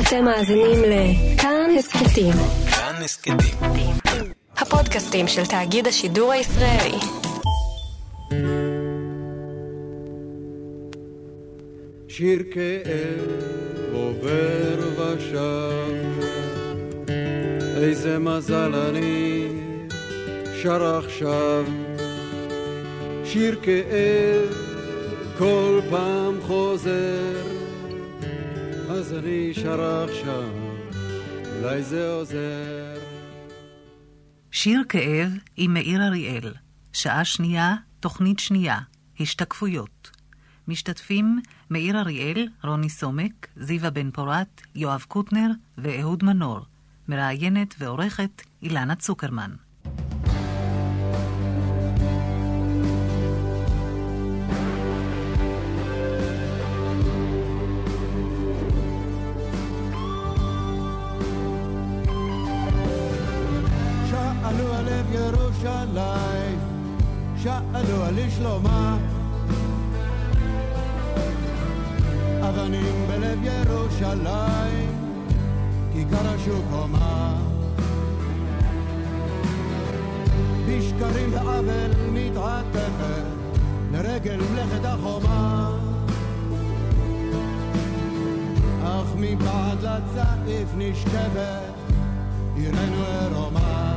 אתם מאזינים לכאן הסכתים. כאן הסכתים. הפודקאסטים של תאגיד השידור הישראלי. שיר כאב עובר ושב, איזה מזל אני שר עכשיו. שיר כאב כל פעם חוזר, אז שר עכשיו, אולי זה עוזר. שיר כאב עם מאיר אריאל, שעה שנייה, תוכנית שנייה, השתקפויות. משתתפים מאיר אריאל, רוני סומק, זיווה בן פורת, יואב קוטנר ואהוד מנור. מראיינת ועורכת אילנה צוקרמן. שאלו על שלומה. אבנים בלב ירושלים, כיכר השוק הומה. בשקרים ועוול מתעטפת, לרגל מלאכת החומה. אך מבעד לצעיף נשכבת, עירנו עירומה.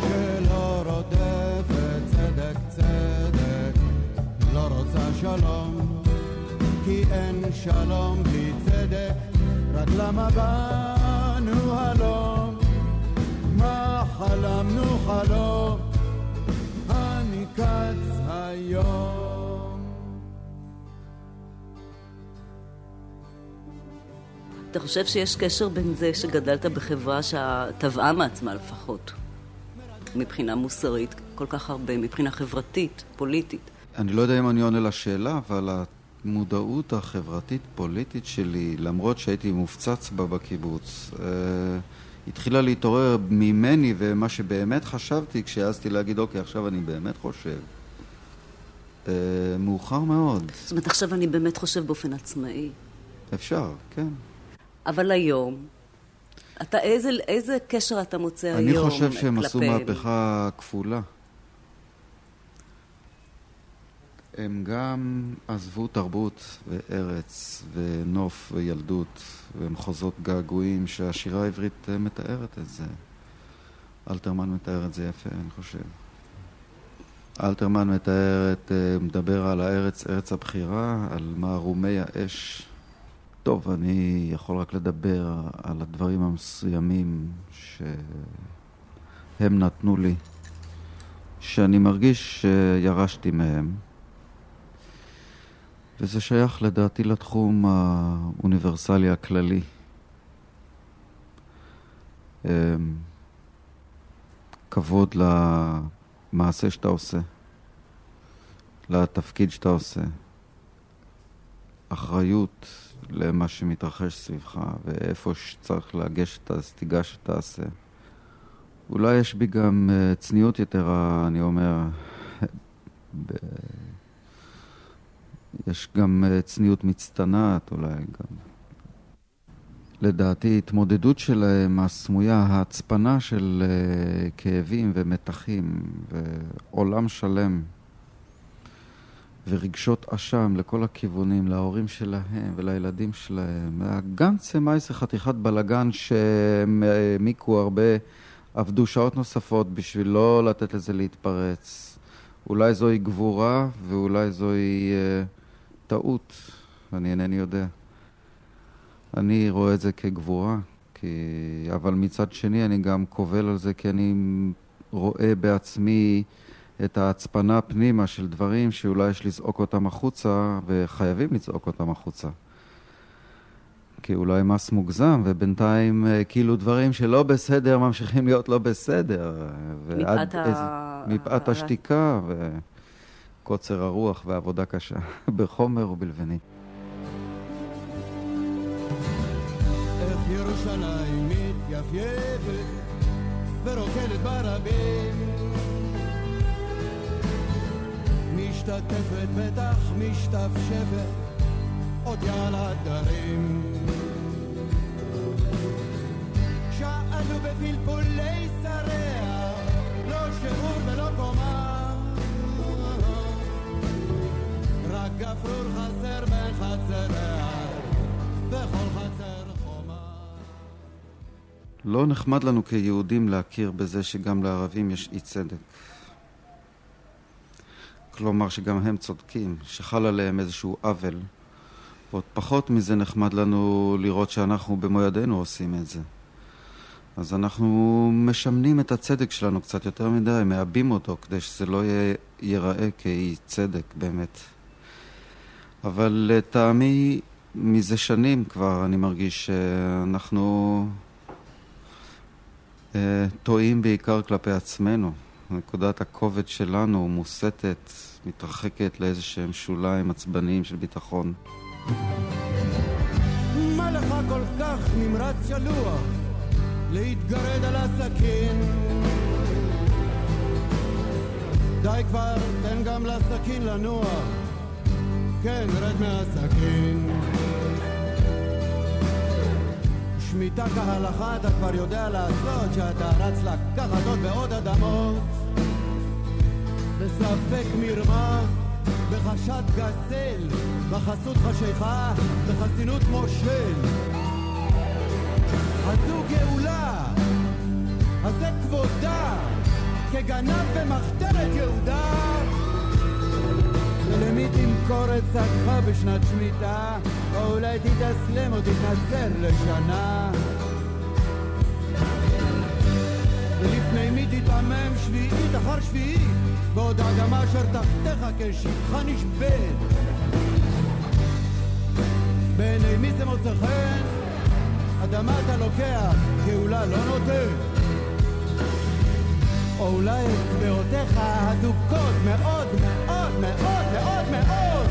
שלא רודפת צדק צדק, לא רוצה שלום, כי אין שלום בלי צדק, רק למה באנו הלום? מה חלמנו חלום? אני קץ היום. אתה חושב שיש קשר בין זה שגדלת בחברה שטבעה מעצמה לפחות, מבחינה מוסרית, כל כך הרבה, מבחינה חברתית, פוליטית? אני לא יודע אם אני עונה לשאלה, אבל המודעות החברתית-פוליטית שלי, למרות שהייתי מופצץ בה בקיבוץ, אה, התחילה להתעורר ממני ומה שבאמת חשבתי כשהעזתי להגיד, אוקיי, עכשיו אני באמת חושב. אה, מאוחר מאוד. זאת אומרת, עכשיו אני באמת חושב באופן עצמאי. אפשר, כן. אבל היום, אתה, איזה, איזה קשר אתה מוצא אני היום חושב שהם עשו כלפיהם? מהפכה כפולה. הם גם עזבו תרבות וארץ ונוף וילדות ומחוזות געגועים שהשירה העברית מתארת את זה. אלתרמן מתאר את זה יפה, אני חושב. אלתרמן מתאר את, אה, מדבר על הארץ, ארץ הבחירה, על מערומי האש. טוב, אני יכול רק לדבר על הדברים המסוימים שהם נתנו לי, שאני מרגיש שירשתי מהם. וזה שייך לדעתי לתחום האוניברסלי הכללי. אמ, כבוד למעשה שאתה עושה, לתפקיד שאתה עושה, אחריות למה שמתרחש סביבך, ואיפה שצריך לגשת, אז תיגש ותעשה. אולי יש בי גם אה, צניעות יתרה, אני אומר, ב... יש גם אה, צניעות מצטנעת אולי גם. לדעתי, התמודדות שלהם הסמויה, ההצפנה של uh, כאבים ומתחים ועולם שלם ורגשות אשם לכל הכיוונים, להורים שלהם ולילדים שלהם. הגנצה מייס זה חתיכת בלגן שהם העמיקו הרבה, עבדו שעות נוספות בשביל לא לתת לזה להתפרץ. אולי זוהי גבורה ואולי זוהי uh, טעות, אני אינני יודע. אני רואה את זה כגבורה, כי... אבל מצד שני אני גם קובל על זה כי אני רואה בעצמי את ההצפנה פנימה של דברים שאולי יש לזעוק אותם החוצה וחייבים לזעוק אותם החוצה. כי אולי מס מוגזם, ובינתיים אה, כאילו דברים שלא בסדר ממשיכים להיות לא בסדר. מפאת ה- מפאת ה- השתיקה וקוצר הרוח ועבודה קשה, בחומר ובלבני. איך ירושלים מתייפייפת ורוקדת ברבים משתתפת בטח משתפשפת עוד אותי על הדרים. שאלו בפלפולי שריה, לא שיעור ולא קומה. רק גפרור חסר בין חצריה, וכל חצר. לא נחמד לנו כיהודים להכיר בזה שגם לערבים יש אי צדק. כלומר שגם הם צודקים, שחל עליהם איזשהו עוול. ועוד פחות מזה נחמד לנו לראות שאנחנו במו ידינו עושים את זה. אז אנחנו משמנים את הצדק שלנו קצת יותר מדי, מעבים אותו כדי שזה לא ייראה כאי צדק באמת. אבל לטעמי, מזה שנים כבר אני מרגיש שאנחנו אה, טועים בעיקר כלפי עצמנו. נקודת הכובד שלנו מוסטת, מתרחקת לאיזה שהם שוליים עצבניים של ביטחון. מה לך כל כך נמרץ שלוח להתגרד על הסכין? די כבר, תן גם לסכין לנוע. כן, רד מהסכין. שמיטה כהלכה אתה כבר יודע לעשות, שאתה רץ לקחת עוד ועוד אדמות. בספק מרמה, בחשד גזל, בחסות חשיכה, בחסינות מושל. אז זו גאולה, אז זה כבודה, כגנב במחתרת יהודה. ולמי תמכור את שדך בשנת שמיטה, או אולי תתאסלם או תתנצל לשנה. ולפני מי תתעמם שביעית אחר שביעית, בעוד האדמה אשר תחתיך כשפחה נשבית. בעיני מי זה מוצא חן? אדמה אתה לוקח, גאולה לא נותן. או אולי אצבעותיך הדוקות מאוד מאוד מאוד מאוד מאוד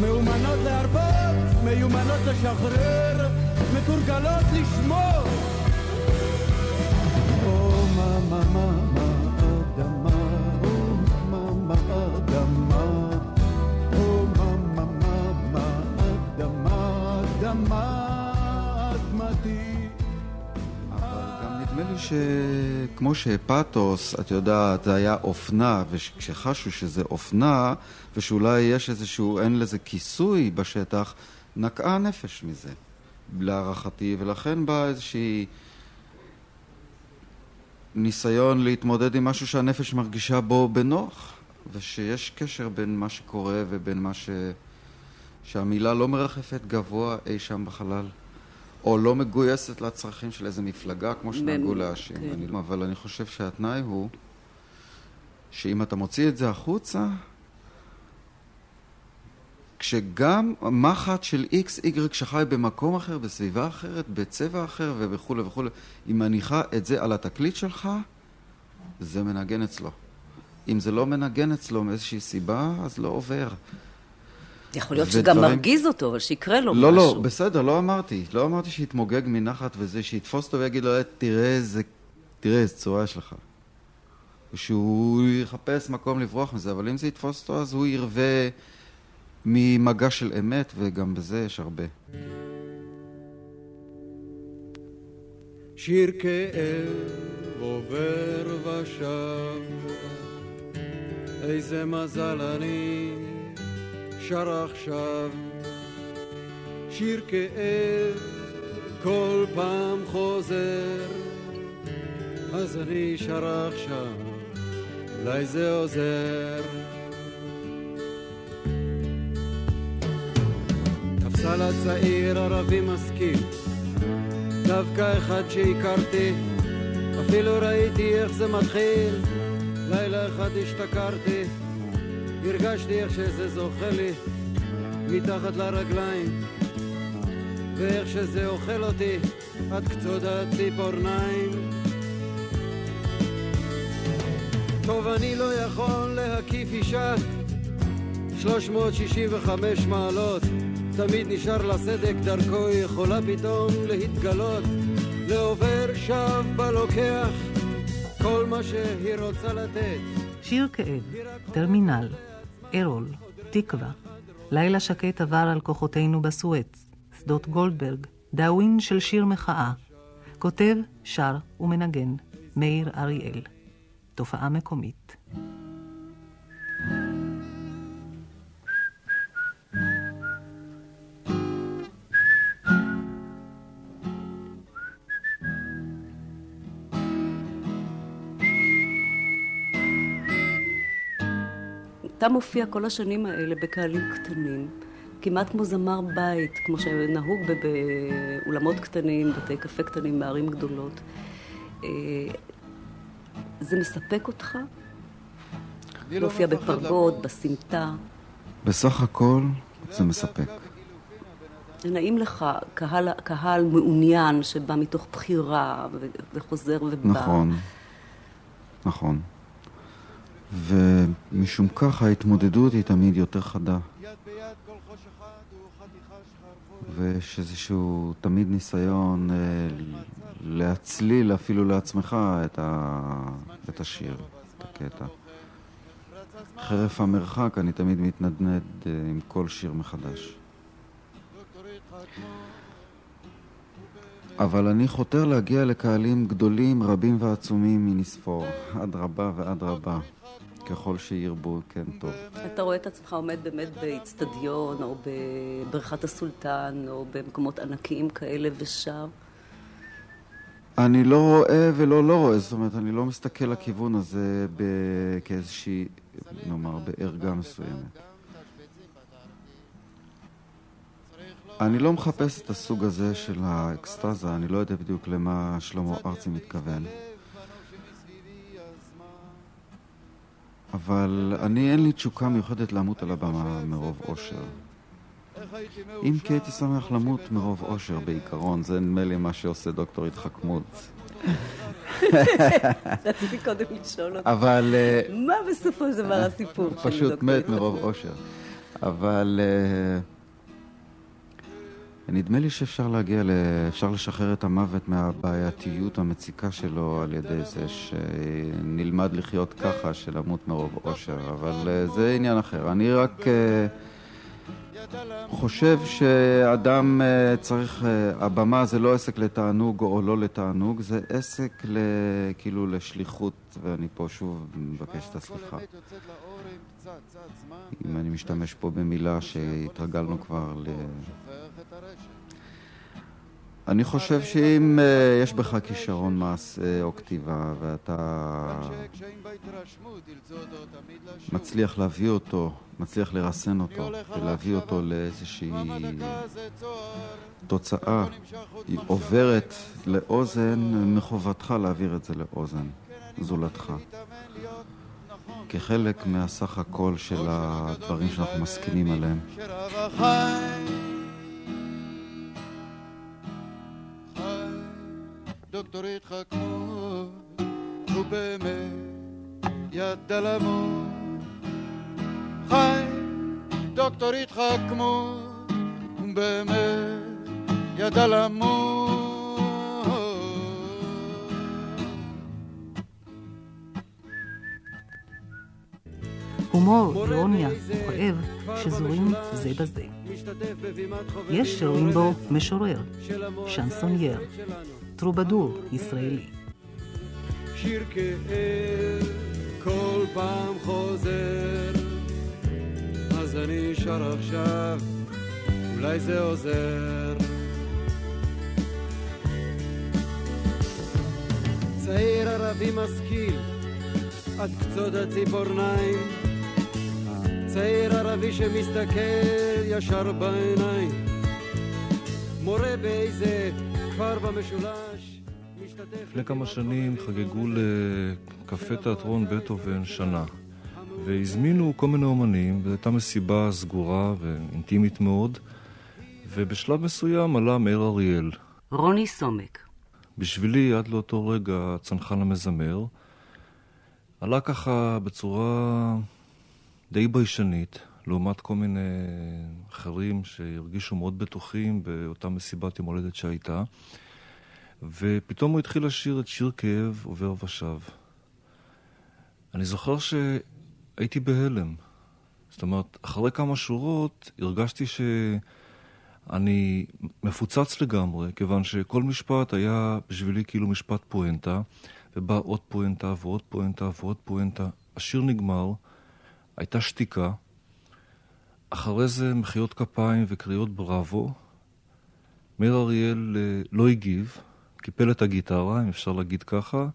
מאומנות להרבות, מיומנות לשחרר, מתורגלות לשמור. או מה מה מה נדמה לי שכמו שפתוס, את יודעת, זה היה אופנה, וכשחשו שזה אופנה, ושאולי יש איזשהו, אין לזה כיסוי בשטח, נקעה הנפש מזה, להערכתי, ולכן בא איזושהי ניסיון להתמודד עם משהו שהנפש מרגישה בו בנוח, ושיש קשר בין מה שקורה ובין מה ש... שהמילה לא מרחפת גבוה אי שם בחלל. או לא מגויסת לצרכים של איזה מפלגה, כמו שנהגו להאשים. כן. אבל אני חושב שהתנאי הוא שאם אתה מוציא את זה החוצה, כשגם מחט של איקס איגרק שחי במקום אחר, בסביבה אחרת, בצבע אחר וכולי וכולי, היא מניחה את זה על התקליט שלך, זה מנגן אצלו. אם זה לא מנגן אצלו מאיזושהי סיבה, אז לא עובר. יכול להיות ודברים- שגם מרגיז אותו, אבל שיקרה לו לא, משהו. לא, בסדר, לא אמרתי. לא אמרתי שיתמוגג מנחת וזה, שיתפוס אותו ויגיד לו, "אה, תראה איזה, תראה איזה צורה יש לך. שהוא יחפש מקום לברוח מזה, אבל אם זה יתפוס אותו, אז הוא ירווה ממגע של אמת, וגם בזה יש הרבה. שיר כאב עובר ושב, איזה מזל אני שר עכשיו. שיר כאב כל פעם חוזר, אז אני שר עכשיו, אולי זה עוזר. תפסה לה צעיר ערבי משכיל דווקא אחד שהכרתי, אפילו ראיתי איך זה מתחיל. לילה אחד השתכרתי, הרגשתי איך שזה זוכה לי מתחת לרגליים, ואיך שזה אוכל אותי עד קצות הציפורניים. טוב, אני לא יכול להקיף אישה 365 מעלות, תמיד נשאר לה סדק, דרכו יכולה פתאום להתגלות. לעובר שב בלוקח כל מה שהיא רוצה לתת. שיר כאב, טרמינל, ארול, תקווה. לילה שקט עבר על כוחותינו בסואץ, שדות גולדברג, דאווין של שיר מחאה. כותב, שר ומנגן, מאיר אריאל. תופעה מקומית. אתה מופיע כל השנים האלה בקהלים קטנים, כמעט כמו זמר בית, כמו שנהוג באולמות קטנים, בתי קפה קטנים בערים גדולות. אה, זה מספק אותך? להופיע בפרגוד, בסמטה? בסך הכל זה מספק. זה נעים לך, קהל, קהל מעוניין שבא מתוך בחירה וחוזר ובא. נכון, נכון. ומשום כך ההתמודדות היא תמיד יותר חדה. ויש איזשהו תמיד ניסיון אה, להצליל אפילו לעצמך את, ה... את השיר, את הקטע. חרף המרחק אני תמיד מתנדנד אה, עם כל שיר מחדש. אבל אני חותר להגיע לקהלים גדולים, רבים ועצומים מנספור, אדרבה ואדרבה. ככל שירבו, כן, טוב. אתה רואה את עצמך עומד באמת באיצטדיון, או בבריכת הסולטן, או במקומות ענקיים כאלה ושר? אני לא רואה ולא לא רואה, זאת אומרת, אני לא מסתכל לכיוון הזה ב... כאיזושהי, נאמר, בערגה מסוימת. אני לא מחפש את הסוג הזה של האקסטזה, אני לא יודע בדיוק למה שלמה ארצי מתכוון. אבל אני, אין לי תשוקה מיוחדת למות על הבמה מרוב אושר. אם כי הייתי שמח למות מרוב אושר בעיקרון, זה נדמה לי מה שעושה דוקטור התחכמות. רציתי קודם לשאול אותך. אבל... אה, מה בסופו של דבר הסיפור של דוקטור התחכמות? פשוט מת מרוב אושר. אבל... Uh, נדמה לי שאפשר להגיע, ל... אפשר לשחרר את המוות מהבעייתיות המציקה שלו על ידי זה שנלמד לחיות ככה, שלמות מרוב אושר, אבל אה, זה עניין אחר. אני רק אה, חושב שאדם אה, צריך, הבמה זה לא עסק לתענוג או לא לתענוג, זה עסק ל... כאילו לשליחות, ואני פה שוב מבקש את הסליחה. אם אני משתמש פה במילה שהתרגלנו כבר ל... אני חושב שאם uh, יש בך כישרון מעשה או כתיבה ואתה מצליח להביא אותו, מצליח לרסן אותו ולהביא אותו לאיזושהי תוצאה, היא עוברת לאוזן, מחובתך להעביר את זה לאוזן זולתך. כחלק מהסך הכל של הדברים שאנחנו מסכימים עליהם. דוקטור התחכמות, הוא באמת ידע למות. חי, דוקטור התחכמות, הוא באמת ידע למות. הומור, אירוניה וכאב שזורים זה בזה. יש שרואים בו משורר, שנסונייר, טרובדור ישראלי. שיר כאב כל פעם חוזר, אז אני שר עכשיו, אולי זה עוזר. צעיר ערבי משכיל, עד קצות הציפורניים, צעיר ערבי שמסתכל ישר בעיניים, מורה באיזה כפר במשולש, לפני כמה שנים חגגו לקפה תיאטרון בטהובן שנה, והזמינו כל מיני אומנים, וזו הייתה מסיבה סגורה ואינטימית מאוד, ובשלב מסוים עלה מאיר אריאל. רוני סומק. בשבילי, עד לאותו רגע, הצנחן המזמר, עלה ככה בצורה די ביישנית, לעומת כל מיני אחרים שהרגישו מאוד בטוחים באותה מסיבת יום הולדת שהייתה. ופתאום הוא התחיל לשיר את שיר כאב עובר ושב. אני זוכר שהייתי בהלם. זאת אומרת, אחרי כמה שורות הרגשתי שאני מפוצץ לגמרי, כיוון שכל משפט היה בשבילי כאילו משפט פואנטה, ובא עוד פואנטה ועוד פואנטה ועוד פואנטה. השיר נגמר, הייתה שתיקה, אחרי זה מחיאות כפיים וקריאות בראבו. מאיר אריאל אה, לא הגיב, קיפל את הגיטרה, אם אפשר להגיד ככה,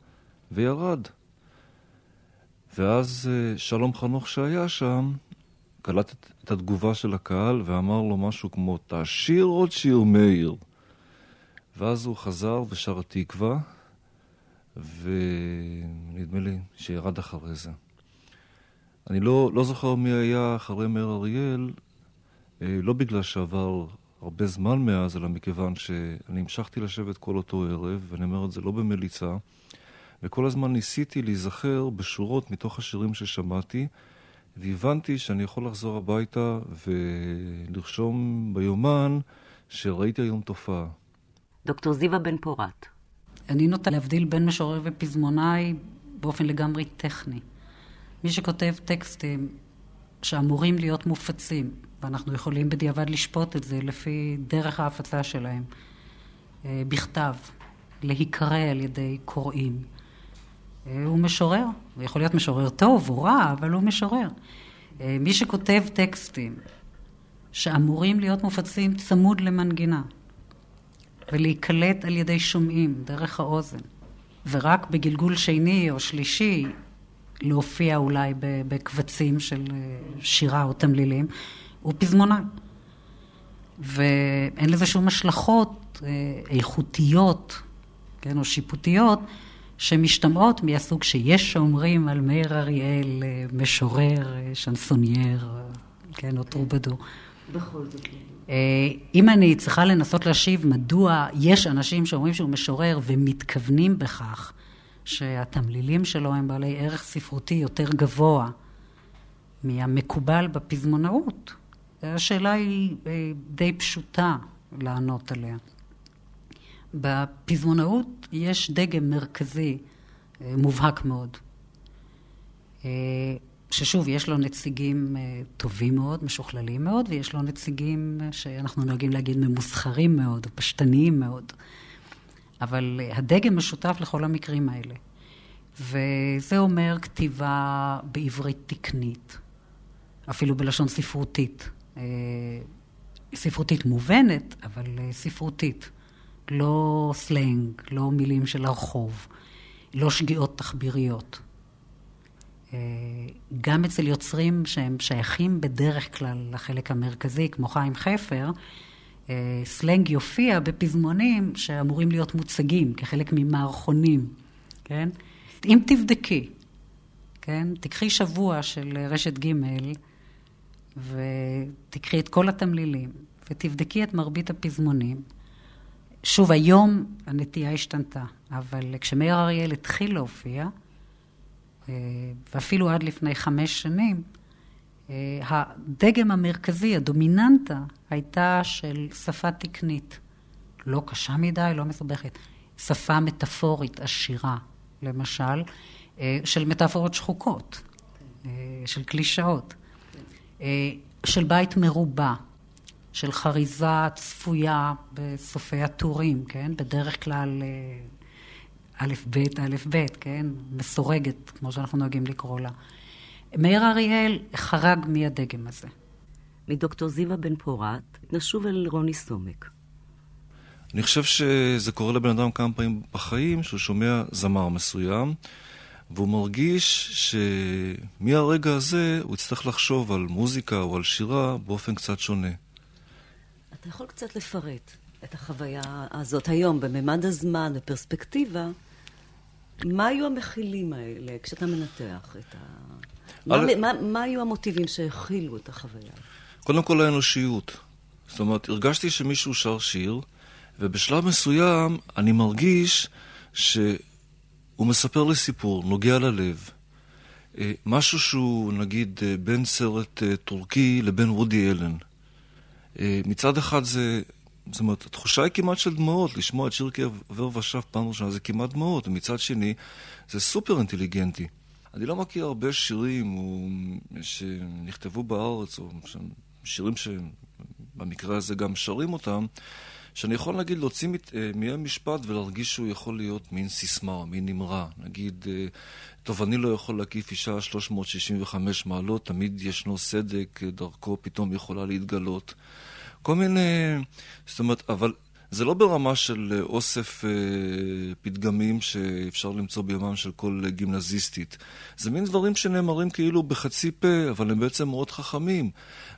וירד. ואז אה, שלום חנוך שהיה שם, קלט את התגובה של הקהל ואמר לו משהו כמו, תשאיר עוד שיר מאיר. ואז הוא חזר ושר התקווה, ונדמה לי שירד אחרי זה. אני לא, לא זוכר מי היה אחרי מאיר אריאל, אה, לא בגלל שעבר הרבה זמן מאז, אלא מכיוון שאני המשכתי לשבת כל אותו ערב, ואני אומר את זה לא במליצה, וכל הזמן ניסיתי להיזכר בשורות מתוך השירים ששמעתי, והבנתי שאני יכול לחזור הביתה ולרשום ביומן שראיתי היום תופעה. דוקטור זיווה בן פורת. אני נוטה להבדיל בין משורר ופזמונאי באופן לגמרי טכני. מי שכותב טקסטים שאמורים להיות מופצים, ואנחנו יכולים בדיעבד לשפוט את זה לפי דרך ההפצה שלהם, אה, בכתב, להיקרא על ידי קוראים. אה, הוא משורר, הוא יכול להיות משורר טוב או רע, אבל הוא משורר. אה, מי שכותב טקסטים שאמורים להיות מופצים צמוד למנגינה, ולהיקלט על ידי שומעים, דרך האוזן, ורק בגלגול שני או שלישי להופיע אולי בקבצים של אה, שירה או תמלילים, הוא פזמונאי. ואין לזה שום השלכות אה, איכותיות, כן, או שיפוטיות, שמשתמעות מהסוג שיש שאומרים על מאיר אריאל, אה, משורר, שנסונייר, כן, או טרובדור. בכל זאת. אם אני צריכה לנסות להשיב מדוע יש אנשים שאומרים שהוא משורר ומתכוונים בכך, שהתמלילים שלו הם בעלי ערך ספרותי יותר גבוה מהמקובל בפזמונאות. השאלה היא אה, די פשוטה לענות עליה. בפזמונאות יש דגם מרכזי אה, מובהק מאוד, אה, ששוב, יש לו נציגים טובים מאוד, משוכללים מאוד, ויש לו נציגים שאנחנו נוהגים להגיד ממוסחרים מאוד, פשטניים מאוד. אבל הדגם משותף לכל המקרים האלה. וזה אומר כתיבה בעברית תקנית, אפילו בלשון ספרותית. אה, ספרותית מובנת, אבל אה, ספרותית. לא סלנג, לא מילים של הרחוב, לא שגיאות תחביריות. אה, גם אצל יוצרים שהם שייכים בדרך כלל לחלק המרכזי, כמו חיים חפר, סלנג יופיע בפזמונים שאמורים להיות מוצגים כחלק ממערכונים, כן? אם תבדקי, כן? תקחי שבוע של רשת ג' ותקחי את כל התמלילים ותבדקי את מרבית הפזמונים. שוב, היום הנטייה השתנתה, אבל כשמאיר אריאל התחיל להופיע, אה, ואפילו עד לפני חמש שנים, הדגם המרכזי, הדומיננטה, הייתה של שפה תקנית. לא קשה מדי, לא מסובכת. שפה מטאפורית עשירה, למשל, אה, של מטאפורות שחוקות, אה, של קלישאות, אה, של בית מרובע, של חריזה צפויה בסופי הטורים, כן? בדרך כלל א', ב', א', ב', כן? מסורגת, כמו שאנחנו נוהגים לקרוא לה. מאיר אריאל חרג מהדגם הזה. מדוקטור זיווה בן פורת, נשוב אל רוני סומק. אני חושב שזה קורה לבן אדם כמה פעמים בחיים, שהוא שומע זמר מסוים, והוא מרגיש שמהרגע הזה הוא יצטרך לחשוב על מוזיקה או על שירה באופן קצת שונה. אתה יכול קצת לפרט את החוויה הזאת היום, בממד הזמן, בפרספקטיבה. מה היו המכילים האלה כשאתה מנתח את ה... על... מה, מה, מה היו המוטיבים שהכילו את החוויה? קודם כל האנושיות. זאת אומרת, הרגשתי שמישהו שר שיר, ובשלב מסוים אני מרגיש שהוא מספר לי סיפור, נוגע ללב. אה, משהו שהוא, נגיד, אה, בין סרט אה, טורקי לבין וודי אלן. מצד אחד זה, זאת אומרת, התחושה היא כמעט של דמעות, לשמוע את שיר כאב ושב פעם ראשונה זה כמעט דמעות, ומצד שני זה סופר אינטליגנטי. אני לא מכיר הרבה שירים או, שנכתבו בארץ, או שירים שבמקרה הזה גם שרים אותם, שאני יכול נגיד להוציא אה, מהם משפט ולהרגיש שהוא יכול להיות מין סיסמה, מין אמרה. נגיד, אה, טוב, אני לא יכול להקיף אישה 365 מעלות, תמיד ישנו סדק, דרכו פתאום יכולה להתגלות. כל מיני... זאת אומרת, אבל זה לא ברמה של אה, אוסף אה, פתגמים שאפשר למצוא ביומם של כל אה, גימנזיסטית. זה מין דברים שנאמרים כאילו בחצי פה, אבל הם בעצם מאוד חכמים.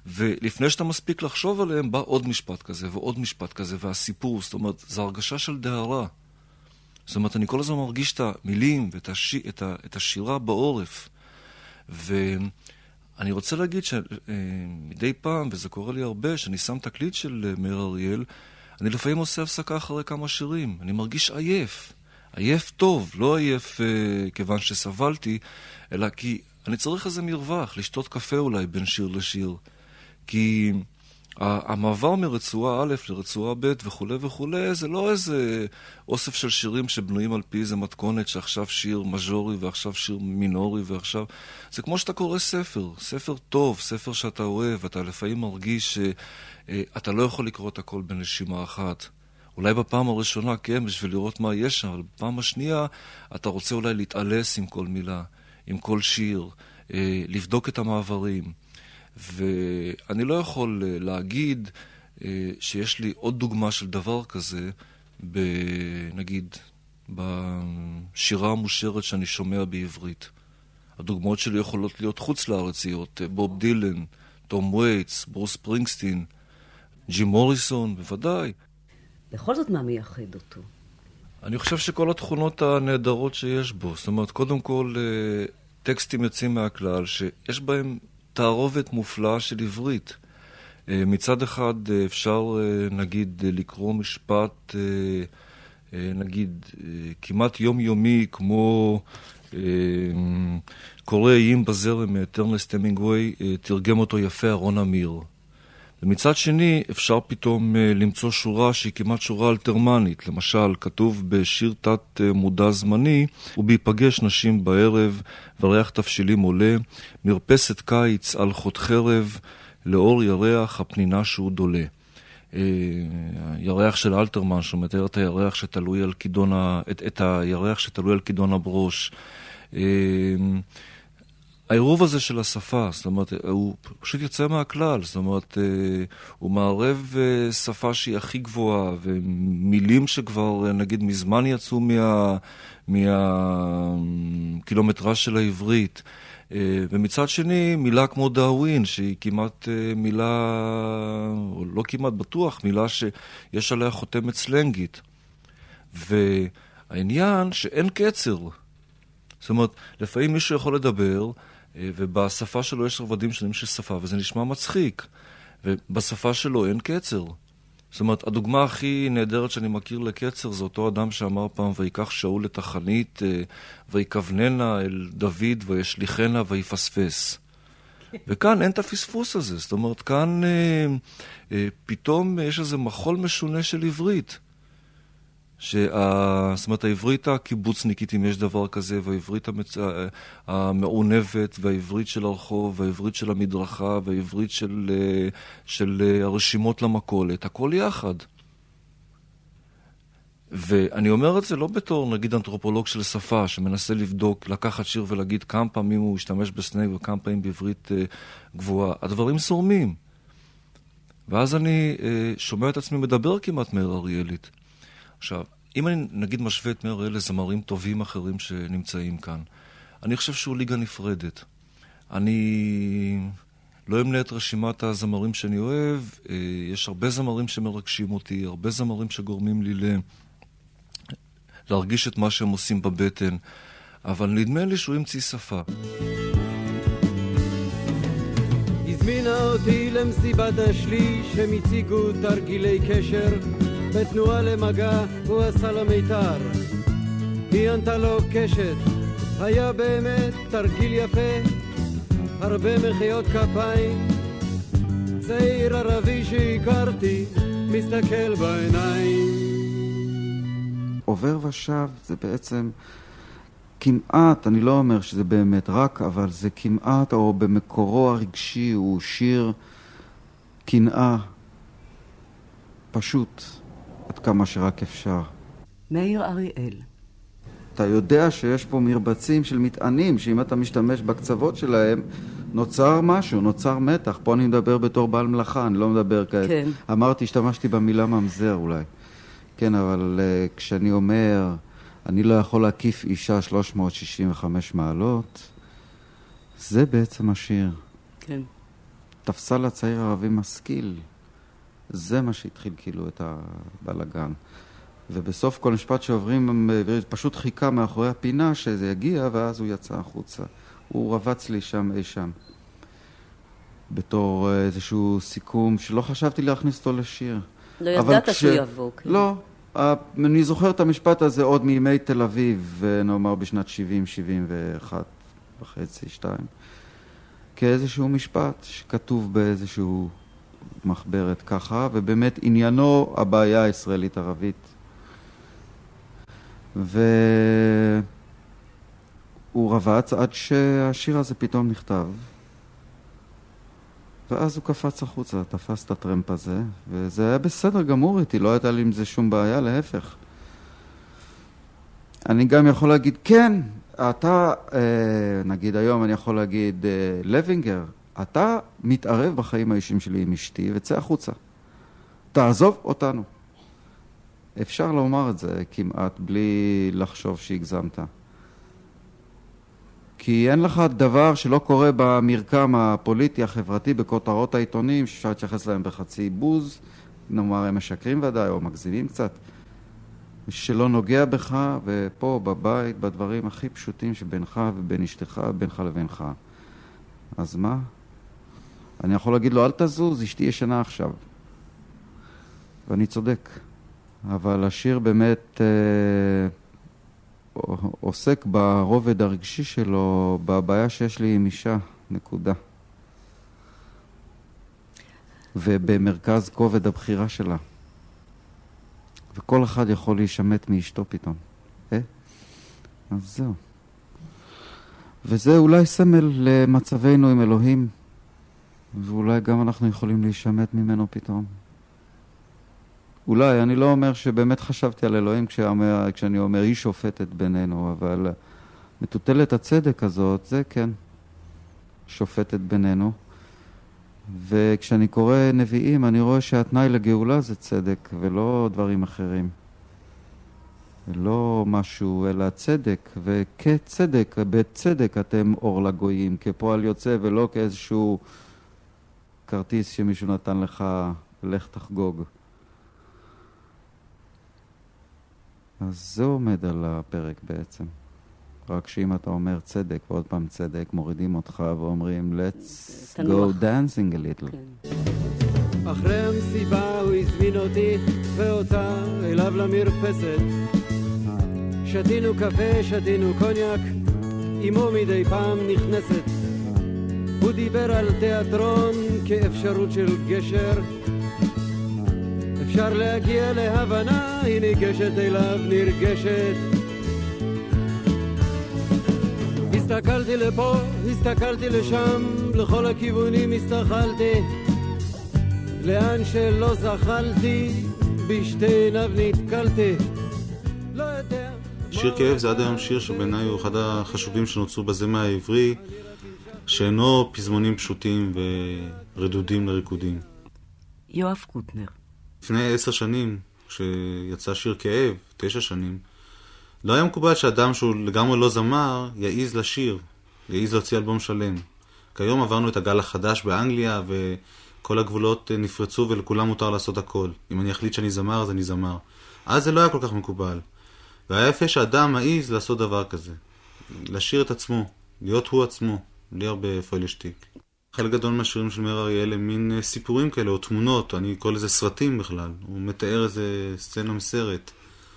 ולפני שאתה מספיק לחשוב עליהם, בא עוד משפט כזה ועוד משפט כזה, והסיפור, זאת אומרת, זו הרגשה של דהרה. זאת אומרת, אני כל הזמן מרגיש את המילים ואת הש... את ה... את השירה בעורף. ואני רוצה להגיד שמדי פעם, וזה קורה לי הרבה, שאני שם תקליט של מאיר אריאל, אני לפעמים עושה הפסקה אחרי כמה שירים, אני מרגיש עייף. עייף טוב, לא עייף אה, כיוון שסבלתי, אלא כי אני צריך איזה מרווח, לשתות קפה אולי בין שיר לשיר. כי המעבר מרצועה א' לרצועה ב' וכולי וכולי, זה לא איזה אוסף של שירים שבנויים על פי איזה מתכונת שעכשיו שיר מז'ורי ועכשיו שיר מינורי ועכשיו... זה כמו שאתה קורא ספר, ספר טוב, ספר שאתה אוהב, אתה לפעמים מרגיש שאתה לא יכול לקרוא את הכל בנשימה אחת. אולי בפעם הראשונה כן, בשביל לראות מה יש שם, אבל בפעם השנייה אתה רוצה אולי להתעלס עם כל מילה, עם כל שיר, אה, לבדוק את המעברים. ואני לא יכול אה, להגיד אה, שיש לי עוד דוגמה של דבר כזה, נגיד, בשירה המושרת שאני שומע בעברית. הדוגמאות שלי יכולות להיות חוץ לארציות, אה, בוב דילן, תום וייטס, ברוס פרינגסטין, ג'ים מוריסון, בוודאי. בכל זאת מה מייחד אותו? אני חושב שכל התכונות הנהדרות שיש בו, זאת אומרת, קודם כל, טקסטים יוצאים מהכלל, שיש בהם תערובת מופלאה של עברית. אה, מצד אחד אה, אפשר אה, נגיד לקרוא משפט נגיד כמעט יומיומי כמו קורא איים בזרם טרנסט המינגווי, תרגם אותו יפה אהרון אמיר. ומצד שני, אפשר פתאום למצוא שורה שהיא כמעט שורה אלתרמנית. למשל, כתוב בשיר תת מודע זמני, ובהיפגש נשים בערב, וריח תבשילים עולה, מרפסת קיץ על חוד חרב, לאור ירח הפנינה שהוא דולה. ירח של אלתרמן, שמתאר את הירח שתלוי על כידון, ה... את, את הירח שתלוי על כידון הברוש. העירוב הזה של השפה, זאת אומרת, הוא פשוט יוצא מהכלל, זאת אומרת, הוא מערב שפה שהיא הכי גבוהה, ומילים שכבר, נגיד, מזמן יצאו מה... של העברית. ומצד שני, מילה כמו דאווין, שהיא כמעט מילה, או לא כמעט בטוח, מילה שיש עליה חותמת סלנגית. והעניין שאין קצר. זאת אומרת, לפעמים מישהו יכול לדבר, ובשפה שלו יש רבדים שונים של שפה, וזה נשמע מצחיק. ובשפה שלו אין קצר. זאת אומרת, הדוגמה הכי נהדרת שאני מכיר לקצר זה אותו אדם שאמר פעם, ויקח שאול את החנית, אה, ויקבננה אל דוד, וישליכנה, ויפספס. וכאן אין את הפספוס הזה, זאת אומרת, כאן אה, אה, פתאום יש איזה מחול משונה של עברית. שה... זאת אומרת, העברית הקיבוצניקית, אם יש דבר כזה, והעברית המצ... המעונבת, והעברית של הרחוב, והעברית של המדרכה, והעברית של, של הרשימות למכולת, הכל יחד. ואני אומר את זה לא בתור, נגיד, אנתרופולוג של שפה, שמנסה לבדוק, לקחת שיר ולהגיד כמה פעמים הוא השתמש בסנג וכמה פעמים בעברית אה, גבוהה. הדברים זורמים. ואז אני אה, שומע את עצמי מדבר כמעט מאיר אריאלית. עכשיו, אם אני נגיד משווה את מאיר אריאל לזמרים טובים אחרים שנמצאים כאן, אני חושב שהוא ליגה נפרדת. אני לא אמנה את רשימת הזמרים שאני אוהב, אה, יש הרבה זמרים שמרגשים אותי, הרבה זמרים שגורמים לי ל... להרגיש את מה שהם עושים בבטן, אבל נדמה לי שהוא המציא שפה. הזמינה אותי למסיבת השליש, הם הציגו תרגילי קשר בתנועה למגע הוא עשה לה מיתר. היא ענתה לו קשת, היה באמת תרגיל יפה, הרבה מחיאות כפיים. צעיר ערבי שהכרתי, מסתכל בעיניים. עובר ושב זה בעצם כמעט, אני לא אומר שזה באמת רק, אבל זה כמעט, או במקורו הרגשי, הוא שיר קנאה פשוט, עד כמה שרק אפשר. מאיר אריאל. אתה יודע שיש פה מרבצים של מטענים, שאם אתה משתמש בקצוות שלהם, נוצר משהו, נוצר מתח. פה אני מדבר בתור בעל מלאכה, אני לא מדבר כעת. כן. אמרתי, השתמשתי במילה ממזר אולי. כן, אבל uh, כשאני אומר, אני לא יכול להקיף אישה 365 מעלות, זה בעצם השיר. כן. תפסה לה צעיר ערבי משכיל. זה מה שהתחיל כאילו את הבלגן. ובסוף כל משפט שעוברים, פשוט חיכה מאחורי הפינה שזה יגיע, ואז הוא יצא החוצה. הוא רבץ לי שם אי שם. בתור איזשהו סיכום שלא חשבתי להכניס אותו לשיר. לא ידעת כש... שהוא יבוא, כן. לא. אני זוכר את המשפט הזה עוד מימי תל אביב, נאמר בשנת 70-71 וחצי, שתיים. כאיזשהו משפט שכתוב באיזשהו מחברת ככה, ובאמת עניינו הבעיה הישראלית-ערבית. והוא רבץ עד שהשיר הזה פתאום נכתב, ואז הוא קפץ החוצה, תפס את הטרמפ הזה, וזה היה בסדר גמור איתי, לא הייתה לי עם זה שום בעיה, להפך. אני גם יכול להגיד, כן, אתה, אה, נגיד היום אני יכול להגיד, אה, לוינגר, אתה מתערב בחיים האישיים שלי עם אשתי וצא החוצה. תעזוב אותנו. אפשר לומר את זה כמעט בלי לחשוב שהגזמת. כי אין לך דבר שלא קורה במרקם הפוליטי, החברתי, בכותרות העיתונים, שאפשר להתייחס להם בחצי בוז, נאמר הם משקרים ודאי, או מגזימים קצת, שלא נוגע בך, ופה בבית, בדברים הכי פשוטים שבינך ובין אשתך, בינך לבינך. אז מה? אני יכול להגיד לו, אל תזוז, אשתי ישנה עכשיו. ואני צודק. אבל השיר באמת אה, עוסק ברובד הרגשי שלו, בבעיה שיש לי עם אישה, נקודה. ובמרכז כובד הבחירה שלה. וכל אחד יכול להישמט מאשתו פתאום. אה? אז זהו. וזה אולי סמל למצבנו עם אלוהים, ואולי גם אנחנו יכולים להישמט ממנו פתאום. אולי, אני לא אומר שבאמת חשבתי על אלוהים כשאומר, כשאני אומר היא שופטת בינינו, אבל מטוטלת הצדק הזאת, זה כן, שופטת בינינו. וכשאני קורא נביאים, אני רואה שהתנאי לגאולה זה צדק, ולא דברים אחרים. ולא משהו, אלא צדק, וכצדק, בצדק אתם אור לגויים, כפועל יוצא, ולא כאיזשהו כרטיס שמישהו נתן לך, לך תחגוג. אז זה עומד על הפרק בעצם. רק שאם אתה אומר צדק ועוד פעם צדק, מורידים אותך ואומרים let's go dancing a little. כן. אחרי המסיבה הוא הזמין אותי ואותה אליו למרפסת. שתינו קפה, שתינו קוניאק, אמו מדי פעם נכנסת. הוא דיבר על תיאטרון כאפשרות של גשר. אפשר להגיע להבנה, היא ניגשת אליו נרגשת. הסתכלתי לפה, הסתכלתי לשם, לכל הכיוונים הסתכלתי. לאן שלא זחלתי, בשתי עיניו נתקלתי. לא יודע... שיר כאב זה עד היום שיר שבעיניי הוא אחד החשובים שנוצרו בזמר העברי, שאינו פזמונים פשוטים ורדודים לריקודים. יואב קוטנר לפני עשר שנים, כשיצא שיר כאב, תשע שנים, לא היה מקובל שאדם שהוא לגמרי לא זמר, יעז לשיר, יעז להוציא אלבום שלם. כיום עברנו את הגל החדש באנגליה, וכל הגבולות נפרצו ולכולם מותר לעשות הכל. אם אני אחליט שאני זמר, אז אני זמר. אז זה לא היה כל כך מקובל. והיה יפה שאדם מעז לעשות דבר כזה. לשיר את עצמו, להיות הוא עצמו, בלי הרבה פוילשטיק. חלק גדול מהשירים של מאיר אריאל הם מין אה, סיפורים כאלה, או תמונות, אני קורא לזה סרטים בכלל. הוא מתאר איזה סצנה מסרט.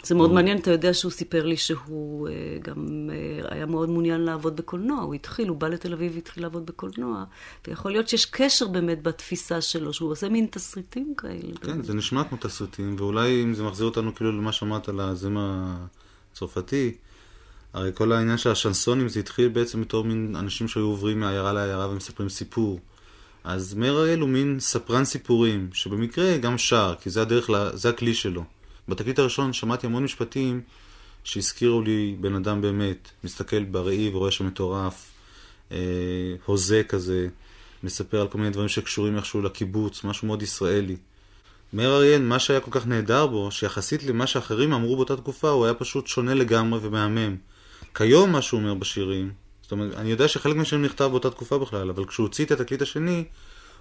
זה מאוד מעניין, אתה יודע שהוא סיפר לי שהוא אה, גם אה, היה מאוד מעוניין לעבוד בקולנוע. הוא התחיל, הוא בא לתל אביב והתחיל לעבוד בקולנוע. ויכול להיות שיש קשר באמת בתפיסה שלו, שהוא עושה מין תסריטים כאלה. כן, זה נשמע כמו תסריטים, ואולי אם זה מחזיר אותנו כאילו למה שאמרת על הזמר הצרפתי, הרי כל העניין של השנסונים זה התחיל בעצם בתור מין אנשים שהיו עוברים מעיירה לעיירה ומספרים סיפור. אז מאיר אריאל הוא מין ספרן סיפורים, שבמקרה גם שר, כי זה הדרך, לה, זה הכלי שלו. בתקליט הראשון שמעתי המון משפטים שהזכירו לי בן אדם באמת, מסתכל בראי ורואה שם מטורף, אה, הוזה כזה, מספר על כל מיני דברים שקשורים איכשהו לקיבוץ, משהו מאוד ישראלי. מאיר אריאל, מה שהיה כל כך נהדר בו, שיחסית למה שאחרים אמרו באותה תקופה, הוא היה פשוט שונה לגמרי ומהמם. כיום מה שהוא אומר בשירים, זאת אומרת, אני יודע שחלק מהשירים נכתב באותה תקופה בכלל, אבל כשהוא הוציא את התקליט השני,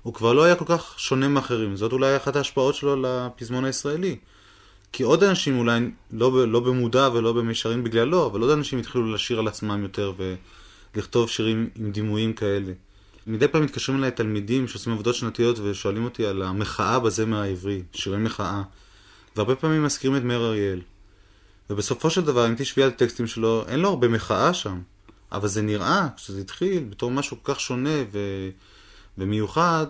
הוא כבר לא היה כל כך שונה מאחרים. זאת אולי אחת ההשפעות שלו לפזמון הישראלי. כי עוד אנשים אולי, לא, לא במודע ולא במישרין בגללו, אבל עוד אנשים התחילו לשיר על עצמם יותר ולכתוב שירים עם דימויים כאלה. מדי פעם מתקשרים אליי תלמידים שעושים עבודות שנתיות ושואלים אותי על המחאה בזמר העברי, שירי מחאה. והרבה פעמים מזכירים את מאיר אריאל. ובסופו של דבר, אם תשבי על טקסטים שלו, אין לו הרבה מחאה שם. אבל זה נראה, כשזה התחיל, בתור משהו כל כך שונה ו... ומיוחד,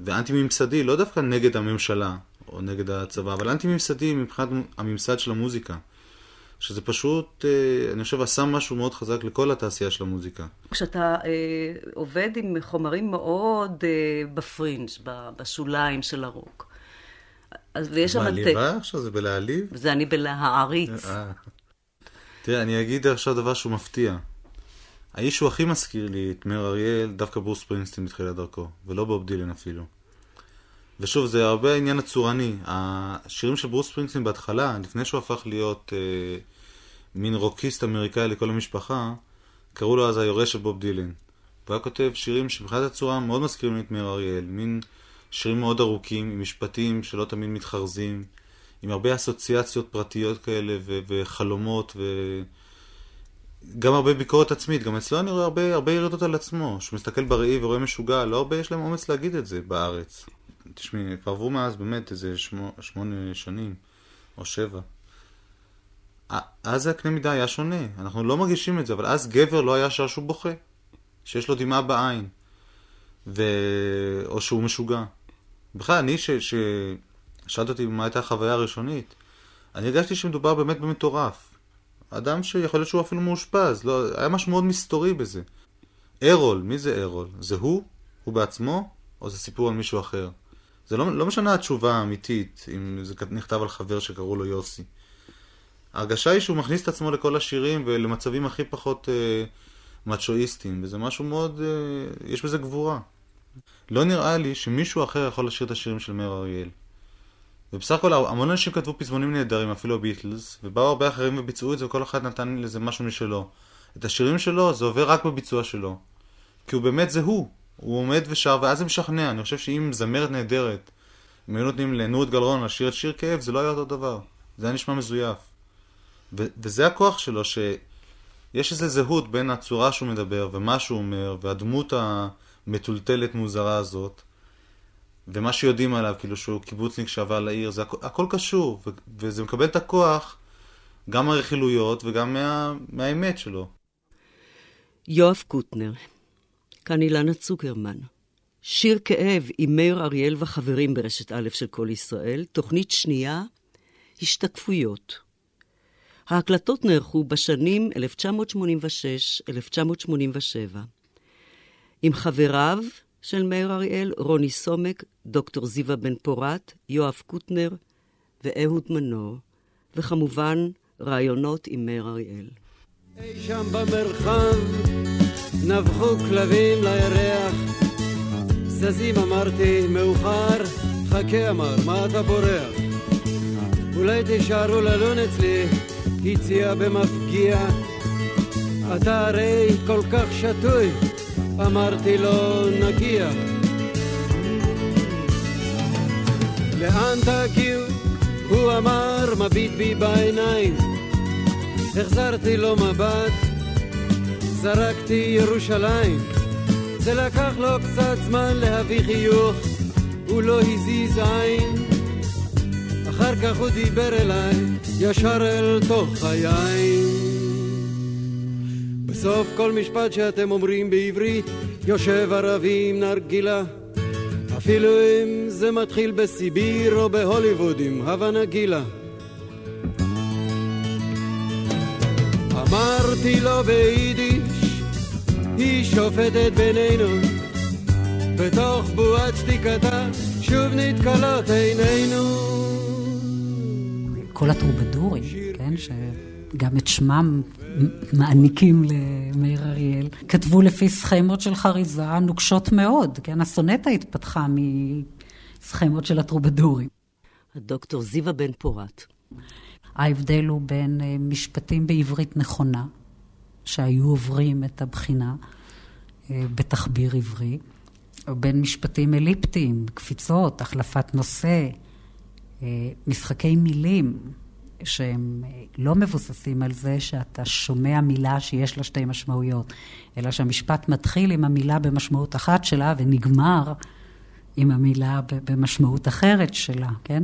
ואנטי-ממסדי, לא דווקא נגד הממשלה או נגד הצבא, אבל אנטי-ממסדי מבחינת הממסד של המוזיקה. שזה פשוט, אה, אני חושב, עשה משהו מאוד חזק לכל התעשייה של המוזיקה. כשאתה אה, עובד עם חומרים מאוד אה, בפרינג', בשוליים של הרוק. אז ויש שם... מעליבה עכשיו? זה בלהעליב? זה אני בלהעריץ. אה. תראה, אני אגיד עכשיו דבר שהוא מפתיע. האיש שהוא הכי מזכיר לי את מאיר אריאל, דווקא ברוס פרינסטין בתחילת דרכו, ולא בוב דילן אפילו. ושוב, זה הרבה עניין הצורני. השירים של ברוס פרינסטין בהתחלה, לפני שהוא הפך להיות אה, מין רוקיסט אמריקאי לכל המשפחה, קראו לו אז היורש של בוב דילן. הוא היה כותב שירים שמבחינת הצורה מאוד מזכירים את מאיר אריאל, מין שירים מאוד ארוכים, עם משפטים שלא תמיד מתחרזים, עם הרבה אסוציאציות פרטיות כאלה ו- וחלומות ו... גם הרבה ביקורת עצמית, גם אצלו אני רואה הרבה, הרבה ירידות על עצמו, שהוא מסתכל בראי ורואה משוגע, לא הרבה יש להם אומץ להגיד את זה בארץ. תשמעי, כבר עברו מאז באמת איזה שמו, שמונה שנים, או שבע. אז הקנה מידה היה שונה, אנחנו לא מרגישים את זה, אבל אז גבר לא היה שר שהוא בוכה, שיש לו דמעה בעין, ו... או שהוא משוגע. בכלל, אני, ששאלת אותי מה הייתה החוויה הראשונית, אני הרגשתי שמדובר באמת במטורף. אדם שיכול להיות שהוא אפילו מאושפז, לא, היה משהו מאוד מסתורי בזה. ארול, מי זה ארול? זה הוא? הוא בעצמו? או זה סיפור על מישהו אחר? זה לא, לא משנה התשובה האמיתית, אם זה נכתב על חבר שקראו לו יוסי. ההרגשה היא שהוא מכניס את עצמו לכל השירים ולמצבים הכי פחות אה, מצ'ואיסטיים, וזה משהו מאוד, אה, יש בזה גבורה. לא נראה לי שמישהו אחר יכול לשיר את השירים של מאיר אריאל. ובסך הכל המון אנשים כתבו פזמונים נהדרים, אפילו הביטלס, ובאו הרבה אחרים וביצעו את זה, וכל אחד נתן לזה משהו משלו. את השירים שלו זה עובר רק בביצוע שלו. כי הוא באמת זה הוא. הוא עומד ושר, ואז זה משכנע. אני חושב שאם זמרת נהדרת, אם היו נותנים לנורית גלרון לשיר את שיר כאב, זה לא היה אותו דבר. זה היה נשמע מזויף. ו- וזה הכוח שלו, שיש איזו זהות בין הצורה שהוא מדבר, ומה שהוא אומר, והדמות המטולטלת מוזרה הזאת, ומה שיודעים עליו, כאילו שהוא קיבוצניק שעבר לעיר, זה הכ- הכל קשור, ו- וזה מקבל את הכוח גם מהרכילויות וגם מה- מהאמת שלו. יואב קוטנר כאן אילנה צוקרמן. שיר כאב עם מאיר אריאל וחברים ברשת א' של כל ישראל, תוכנית שנייה, השתקפויות. ההקלטות נערכו בשנים 1986-1987. עם חבריו של מאיר אריאל, רוני סומק, דוקטור זיווה בן פורת, יואב קוטנר ואהוד מנור, וכמובן, רעיונות עם מאיר אריאל. אי שם במרחב נבחו כלבים לירח, זזים אמרתי, מאוחר, חכה אמר, מה אתה בורח? אולי תישארו ללון אצלי, הציע במפגיע. אתה הרי כל כך שתוי, אמרתי לו, נגיע. לאן תגיעו? הוא אמר, מביט בי בעיניים. החזרתי לו מבט, זרקתי ירושלים. זה לקח לו קצת זמן להביא חיוך, הוא לא הזיז עין. אחר כך הוא דיבר אליי, ישר אל תוך חיי. בסוף כל משפט שאתם אומרים בעברית, יושב ערבי עם נרגילה. אפילו אם זה מתחיל בסיביר או בהוליווד עם הווה נגילה. אמרתי לו ביידיש, היא שופטת בינינו, בתוך בועת שתיקתה שוב נתקלות עינינו. כל הטרובדורים, כן, שגם את שמם מעניקים למאיר אריאל, כתבו לפי סכמות של חריזה נוקשות מאוד, כן, הסונטה התפתחה מסכמות של הטרובדורים. הדוקטור זיווה בן פורת. ההבדל הוא בין אה, משפטים בעברית נכונה, שהיו עוברים את הבחינה אה, בתחביר עברי, או בין משפטים אליפטיים, קפיצות, החלפת נושא, אה, משחקי מילים, שהם לא מבוססים על זה שאתה שומע מילה שיש לה שתי משמעויות, אלא שהמשפט מתחיל עם המילה במשמעות אחת שלה ונגמר עם המילה במשמעות אחרת שלה, כן?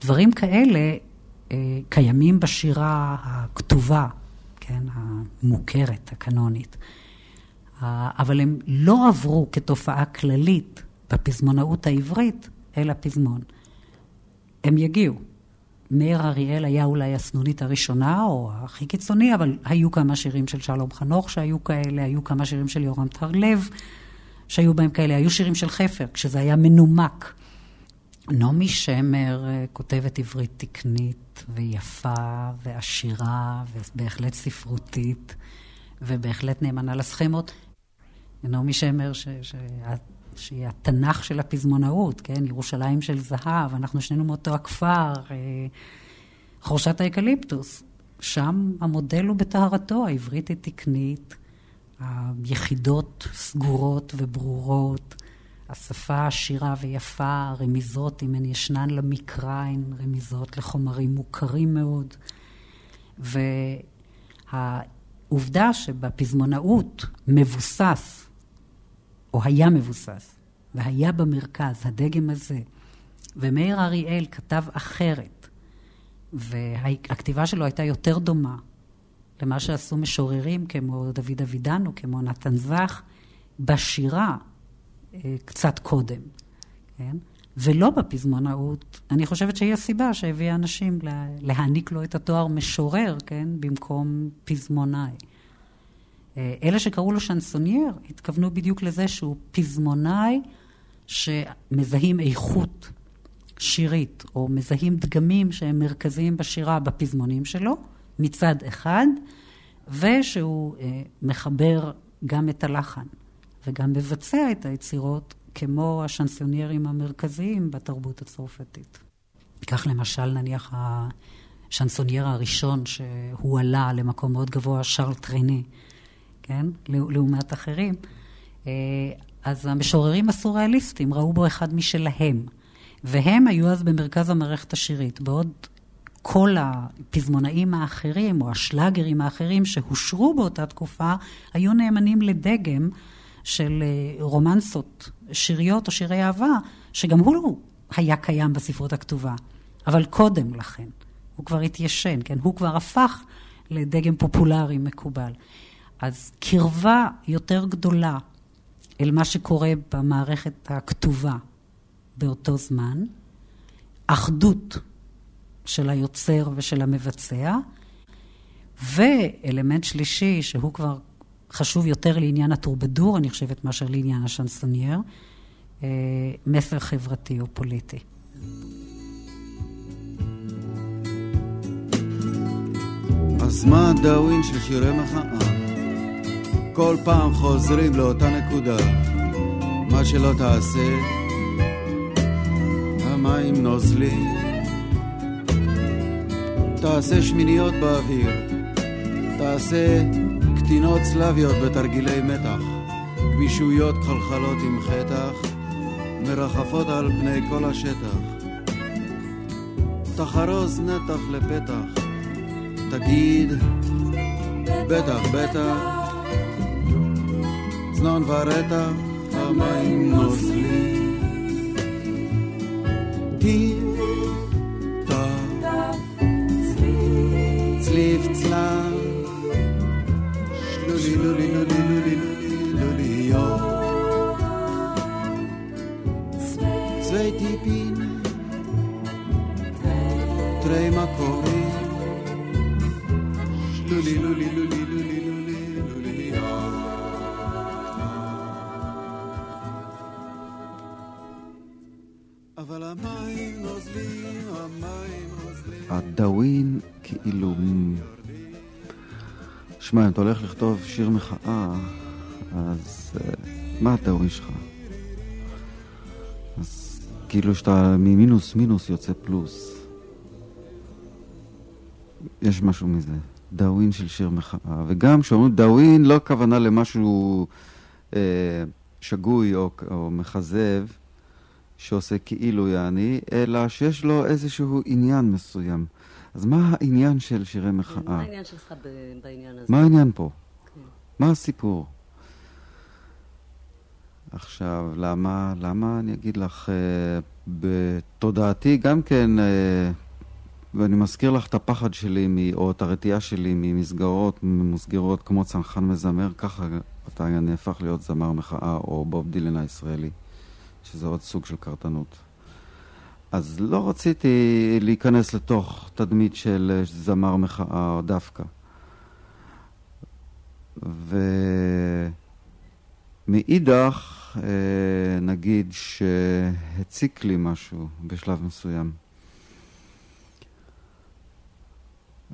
דברים כאלה אה, קיימים בשירה הכתובה, כן, המוכרת, הקנונית. אבל הם לא עברו כתופעה כללית בפזמונאות העברית אל הפזמון. הם יגיעו. מאיר אריאל היה אולי הסנונית הראשונה, או הכי קיצוני, אבל היו כמה שירים של שלום חנוך שהיו כאלה, היו כמה שירים של יורם טרלב שהיו בהם כאלה, היו שירים של חפר, כשזה היה מנומק. נעמי שמר אה, כותבת עברית תקנית ויפה ועשירה ובהחלט ספרותית ובהחלט נאמנה לסכמות. נעמי שמר, ש, ש, שהיא התנ"ך של הפזמונאות, כן? ירושלים של זהב, אנחנו שנינו מאותו הכפר, אה, חורשת האקליפטוס. שם המודל הוא בטהרתו, העברית היא תקנית, היחידות סגורות וברורות. השפה עשירה ויפה, רמיזות, אם הן ישנן למקרא, הן רמיזות לחומרים מוכרים מאוד. והעובדה שבפזמונאות מבוסס, או היה מבוסס, והיה במרכז הדגם הזה, ומאיר אריאל כתב אחרת, והכתיבה שלו הייתה יותר דומה למה שעשו משוררים כמו דוד אבידן או כמו נתן זך, בשירה אה, קצת קודם, כן? ולא בפזמונאות, אני חושבת שהיא הסיבה שהביאה אנשים להעניק לו את התואר משורר, כן? במקום פזמונאי. אה, אלה שקראו לו שנסונייר התכוונו בדיוק לזה שהוא פזמונאי שמזהים איכות שירית, או מזהים דגמים שהם מרכזיים בשירה בפזמונים שלו, מצד אחד, ושהוא אה, מחבר גם את הלחן. וגם מבצע את היצירות כמו השנסוניירים המרכזיים בתרבות הצרפתית. כך למשל נניח השנסונייר הראשון שהועלה למקום מאוד גבוה, שרל טרני, כן? לעומת אחרים. אה, אז המשוררים הסוריאליסטים ראו בו אחד משלהם, והם היו אז במרכז המערכת השירית, בעוד כל הפזמונאים האחרים, או השלאגרים האחרים שהושרו באותה תקופה, היו נאמנים לדגם של אה, רומנסות שיריות או שירי אהבה, שגם הוא היה קיים בספרות הכתובה, אבל קודם לכן. הוא כבר התיישן, כן? הוא כבר הפך לדגם פופולרי מקובל. אז קרבה יותר גדולה אל מה שקורה במערכת הכתובה באותו זמן, אחדות של היוצר ושל המבצע, ואלמנט שלישי, שהוא כבר חשוב יותר לעניין הטורבדור, אני חושבת, מאשר לעניין השנסונייר, אה, מסר חברתי או פוליטי. אז מה הדאווין של שירי מחאה? כל פעם חוזרים לאותה נקודה, מה שלא תעשה, המים נוזלים. תעשה שמיניות באוויר, תעשה קטינות סלביות בתרגילי מתח, גמישויות חלחלות עם חטח, מרחפות על פני כל השטח. תחרוז נתח לפתח, תגיד, בטח, בטח, צנון ורתח, המים נוזלים. טיפ, טף, צליף צלב luli, luli, הדאווין כאילו... שמע, אם אתה הולך לכתוב שיר מחאה, אז אה, מה הדאווין שלך? אז כאילו שאתה ממינוס מינוס יוצא פלוס. יש משהו מזה. דאווין של שיר מחאה. וגם כשאומרים דאווין, לא הכוונה למשהו אה, שגוי או, או מכזב, שעושה כאילו יעני, אלא שיש לו איזשהו עניין מסוים. אז מה העניין של שירי מחאה? מה העניין שלך בעניין הזה? מה העניין פה? כן. מה הסיפור? עכשיו, למה, למה אני אגיד לך, אה, בתודעתי גם כן, אה, ואני מזכיר לך את הפחד שלי, מ- או את הרתיעה שלי ממסגרות ממוסגרות כמו צנחן מזמר, ככה אתה נהפך להיות זמר מחאה, או בוב דילן הישראלי, שזה עוד סוג של קרטנות. אז לא רציתי להיכנס לתוך תדמית של זמר מחאה דווקא. ומאידך, אה, נגיד שהציק לי משהו בשלב מסוים.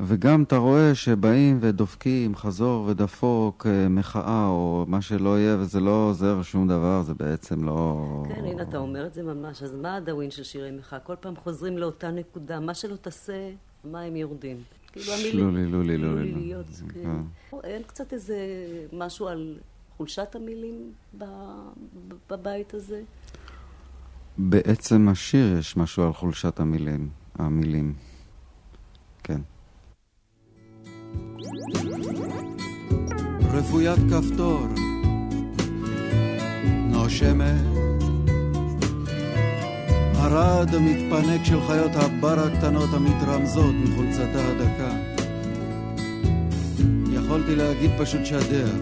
וגם אתה רואה שבאים ודופקים חזור ודפוק אה, מחאה או מה שלא יהיה וזה לא עוזר שום דבר, זה בעצם לא... כן, הנה, אתה אומר את זה ממש. אז מה הדאווין של שירי מחאה? כל פעם חוזרים לאותה נקודה. מה שלא תעשה, המים יורדים. כאילו המילים... שלולי, לולי, לולי. לוליות, כן. אין קצת איזה משהו על חולשת המילים בבית הזה? בעצם השיר יש משהו על חולשת המילים, המילים. רפוית כפתור. נושמת. הרד המתפנק של חיות הבר הקטנות המתרמזות מחולצתה הדקה. יכולתי להגיד פשוט שדר.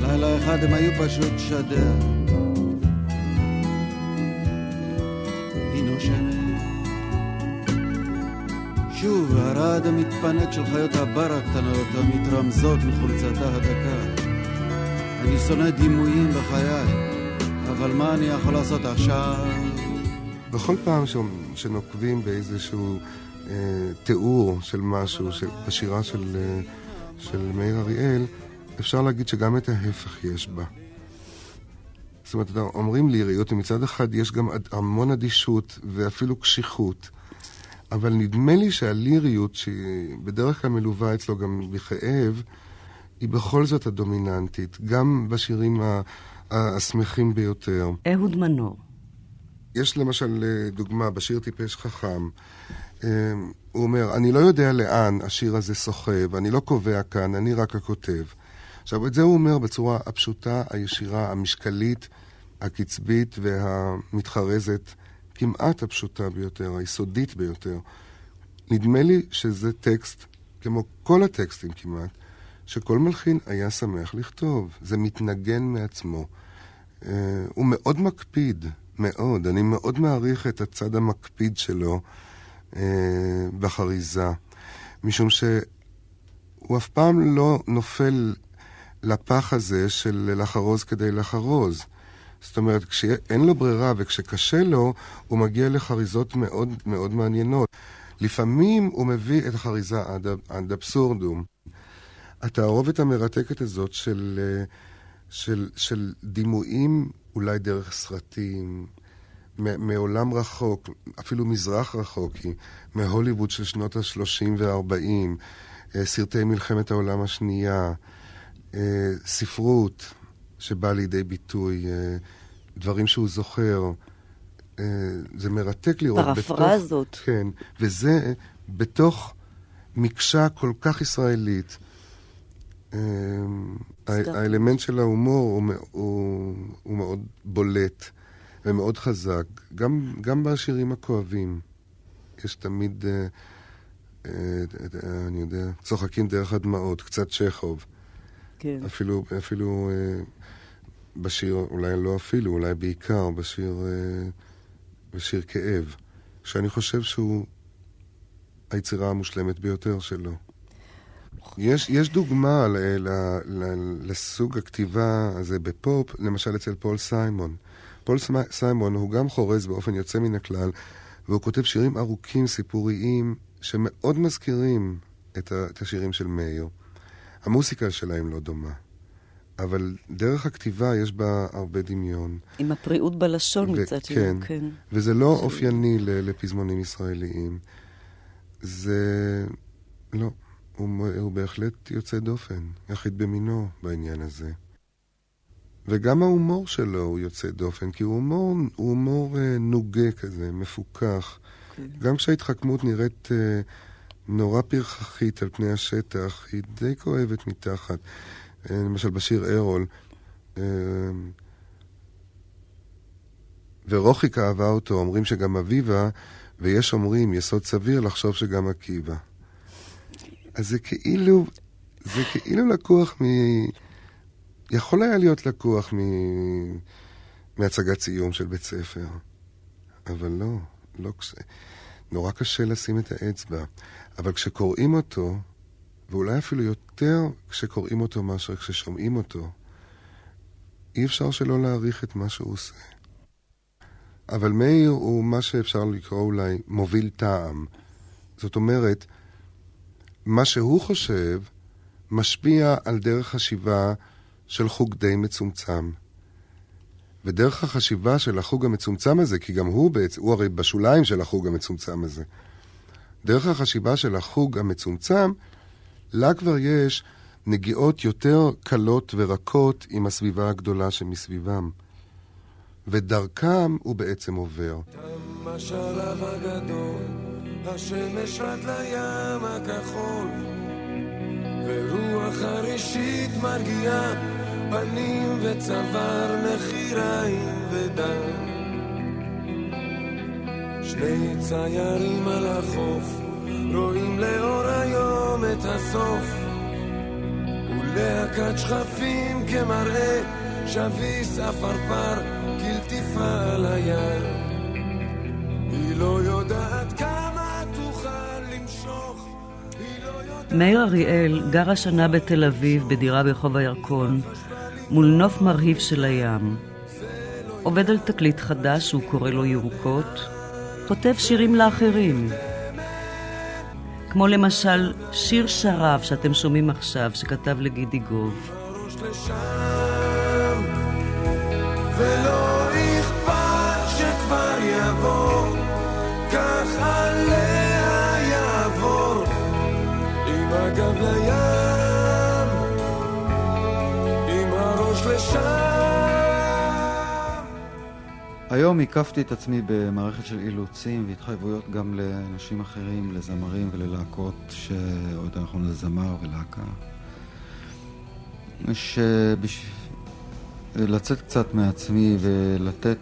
לילה אחד הם היו פשוט שדר שוב הרעד המתפנק של חיות הבר הקטנות המתרמזות מחולצתה הדקה. אני שונא דימויים בחיי, אבל מה אני יכול לעשות עכשיו? בכל פעם ש... שנוקבים באיזשהו אה, תיאור של משהו, של... בשירה של, אה, של מאיר אריאל, אפשר להגיד שגם את ההפך יש בה. זאת אומרת, אומרים ליריות, ומצד אחד יש גם המון אדישות ואפילו קשיחות. אבל נדמה לי שהליריות, שהיא בדרך כלל מלווה אצלו גם בכאב, היא בכל זאת הדומיננטית, גם בשירים השמחים ביותר. אהוד מנור. יש למשל אה, דוגמה בשיר טיפש חכם. אה, הוא אומר, אני לא יודע לאן השיר הזה סוחב, אני לא קובע כאן, אני רק הכותב. עכשיו, את זה הוא אומר בצורה הפשוטה, הישירה, המשקלית, הקצבית והמתחרזת, כמעט הפשוטה ביותר, היסודית ביותר. נדמה לי שזה טקסט, כמו כל הטקסטים כמעט, שכל מלחין היה שמח לכתוב. זה מתנגן מעצמו. אה, הוא מאוד מקפיד, מאוד. אני מאוד מעריך את הצד המקפיד שלו אה, בחריזה, משום שהוא אף פעם לא נופל לפח הזה של לחרוז כדי לחרוז. זאת אומרת, כשאין לו ברירה וכשקשה לו, הוא מגיע לחריזות מאוד מאוד מעניינות. לפעמים הוא מביא את החריזה עד, עד אבסורדום. התערובת המרתקת הזאת של, אה, של, של דימויים, אולי דרך סרטים, מעולם רחוק, אפילו מזרח רחוק, היא מהוליווד של שנות ה-30 וה-40, סרטי מלחמת העולם השנייה, אה, ספרות שבאה לידי ביטוי, אה, דברים שהוא זוכר. אה, זה מרתק לראות. פרפרזות. בתוך, כן, וזה בתוך מקשה כל כך ישראלית. אה. האלמנט של ההומור הוא, מ- הוא, הוא מאוד בולט ומאוד חזק, גם, גם בשירים הכואבים. יש תמיד, אה, אה, אה, אני יודע, צוחקים דרך הדמעות, קצת צ'כוב. כן. אפילו, אפילו אה, בשיר, אולי לא אפילו, אולי בעיקר בשיר, אה, בשיר כאב, שאני חושב שהוא היצירה המושלמת ביותר שלו. יש, יש דוגמה ל, ל, ל, לסוג הכתיבה הזה בפופ, למשל אצל פול סיימון. פול סיימון הוא גם חורז באופן יוצא מן הכלל, והוא כותב שירים ארוכים, סיפוריים, שמאוד מזכירים את, ה, את השירים של מאיר. המוסיקה שלהם לא דומה. אבל דרך הכתיבה יש בה הרבה דמיון. עם הפריאות בלשון ו- מצד שני, כן. כן. וזה לא ש... אופייני לפזמונים ישראליים. זה... לא. הוא, הוא בהחלט יוצא דופן, יחיד במינו בעניין הזה. וגם ההומור שלו הוא יוצא דופן, כי הוא הומור, הוא הומור אה, נוגה כזה, מפוכח. כן. גם כשההתחכמות נראית אה, נורא פרחחית על פני השטח, היא די כואבת מתחת. אה, למשל בשיר ארול, אה, ורוחיק אהבה אותו, אומרים שגם אביבה, ויש אומרים, יסוד סביר לחשוב שגם עקיבא. אז זה כאילו, זה כאילו לקוח מ... יכול היה להיות לקוח מ... מהצגת סיום של בית ספר. אבל לא, לא. נורא קשה לשים את האצבע. אבל כשקוראים אותו, ואולי אפילו יותר כשקוראים אותו מאשר כששומעים אותו, אי אפשר שלא להעריך את מה שהוא עושה. אבל מאיר הוא מה שאפשר לקרוא אולי מוביל טעם. זאת אומרת, מה שהוא חושב משפיע על דרך חשיבה של חוג די מצומצם. ודרך החשיבה של החוג המצומצם הזה, כי גם הוא בעצם, הוא הרי בשוליים של החוג המצומצם הזה. דרך החשיבה של החוג המצומצם, לה כבר יש נגיעות יותר קלות ורקות עם הסביבה הגדולה שמסביבם. ודרכם הוא בעצם עובר. תם השלב הגדול השמש עד לים הכחול ורוח הראשית מרגיעה פנים וצוואר נחיריים ודם שני ציירים על החוף רואים לאור היום את הסוף. ולהקת שכפים כמראה שביס עפרפר כלטיפה על הים היא לא יודעת כמה מאיר אריאל גר השנה בתל אביב בדירה ברחוב הירקון, מול נוף מרהיב של הים. עובד על תקליט חדש שהוא קורא לו ירוקות, כותב שירים לאחרים. כמו למשל שיר שרב שאתם שומעים עכשיו, שכתב לגידי גוב. הראש לשם. היום הקפתי את עצמי במערכת של אילוצים והתחייבויות גם לאנשים אחרים, לזמרים וללהקות, שעוד אנחנו לזמר ולהקה. שבשביל לצאת קצת מעצמי ולתת,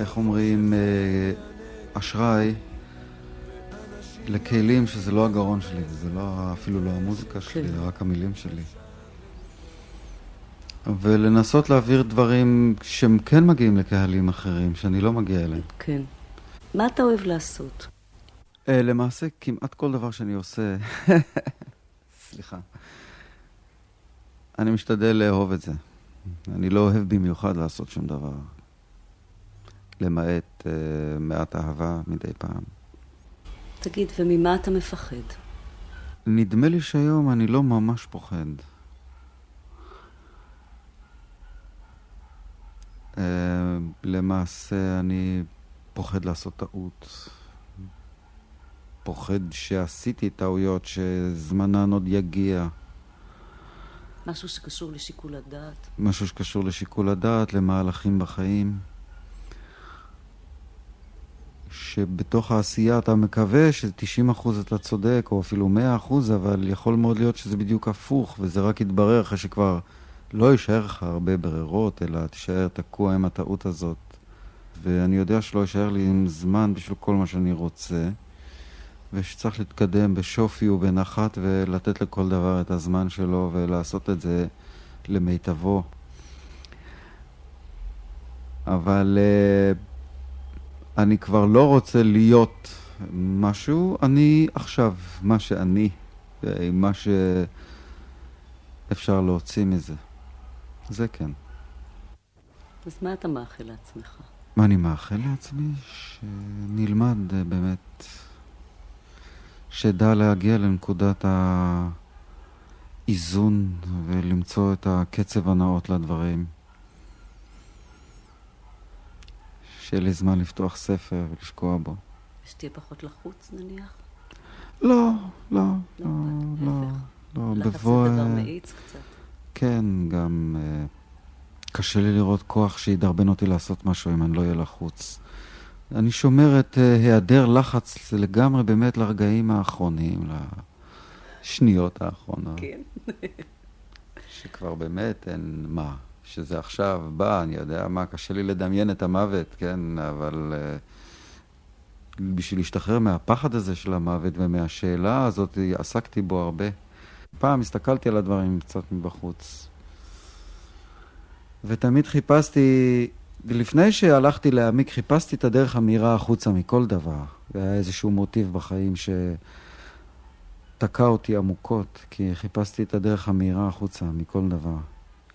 איך אומרים, אה, אשראי לכלים שזה לא הגרון שלי, זה לא, אפילו לא המוזיקה שלי, כן. רק המילים שלי. ולנסות להעביר דברים שהם כן מגיעים לקהלים אחרים, שאני לא מגיע אליהם. כן. מה אתה אוהב לעשות? Uh, למעשה, כמעט כל דבר שאני עושה, סליחה, אני משתדל לאהוב את זה. אני לא אוהב במיוחד לעשות שום דבר, למעט uh, מעט אהבה מדי פעם. תגיד, וממה אתה מפחד? נדמה לי שהיום אני לא ממש פוחד. למעשה אני פוחד לעשות טעות. פוחד שעשיתי טעויות, שזמנן עוד יגיע. משהו שקשור לשיקול הדעת. משהו שקשור לשיקול הדעת, למהלכים בחיים. שבתוך העשייה אתה מקווה ש-90% אתה צודק, או אפילו 100%, אבל יכול מאוד להיות שזה בדיוק הפוך, וזה רק יתברר אחרי שכבר לא יישאר לך הרבה ברירות, אלא תישאר תקוע עם הטעות הזאת. ואני יודע שלא יישאר לי עם זמן בשביל כל מה שאני רוצה, ושצריך להתקדם בשופי ובנחת ולתת לכל דבר את הזמן שלו ולעשות את זה למיטבו. אבל... Uh, אני כבר לא רוצה להיות משהו, אני עכשיו מה שאני. עם מה שאפשר להוציא מזה. זה כן. אז מה אתה מאחל לעצמך? מה אני מאחל לעצמי? שנלמד אה, באמת, שדע להגיע לנקודת האיזון ולמצוא את הקצב הנאות לדברים. שיהיה לי זמן לפתוח ספר ולשקוע בו. שתהיה פחות לחוץ נניח? לא, לא, לא, לא, לא, לחץ בבוא... זה דבר אה, מאיץ קצת. כן, גם אה, קשה לי לראות כוח שידרבן אותי לעשות משהו אם אני לא אהיה לחוץ. אני שומר את אה, היעדר לחץ לגמרי באמת לרגעים האחרונים, לשניות האחרונות. כן. שכבר באמת אין מה, שזה עכשיו בא, אני יודע מה, קשה לי לדמיין את המוות, כן, אבל uh, בשביל להשתחרר מהפחד הזה של המוות ומהשאלה הזאת, עסקתי בו הרבה. פעם הסתכלתי על הדברים קצת מבחוץ. ותמיד חיפשתי, לפני שהלכתי להעמיק, חיפשתי את הדרך המהירה החוצה מכל דבר. והיה איזשהו מוטיב בחיים שתקע אותי עמוקות, כי חיפשתי את הדרך המהירה החוצה מכל דבר.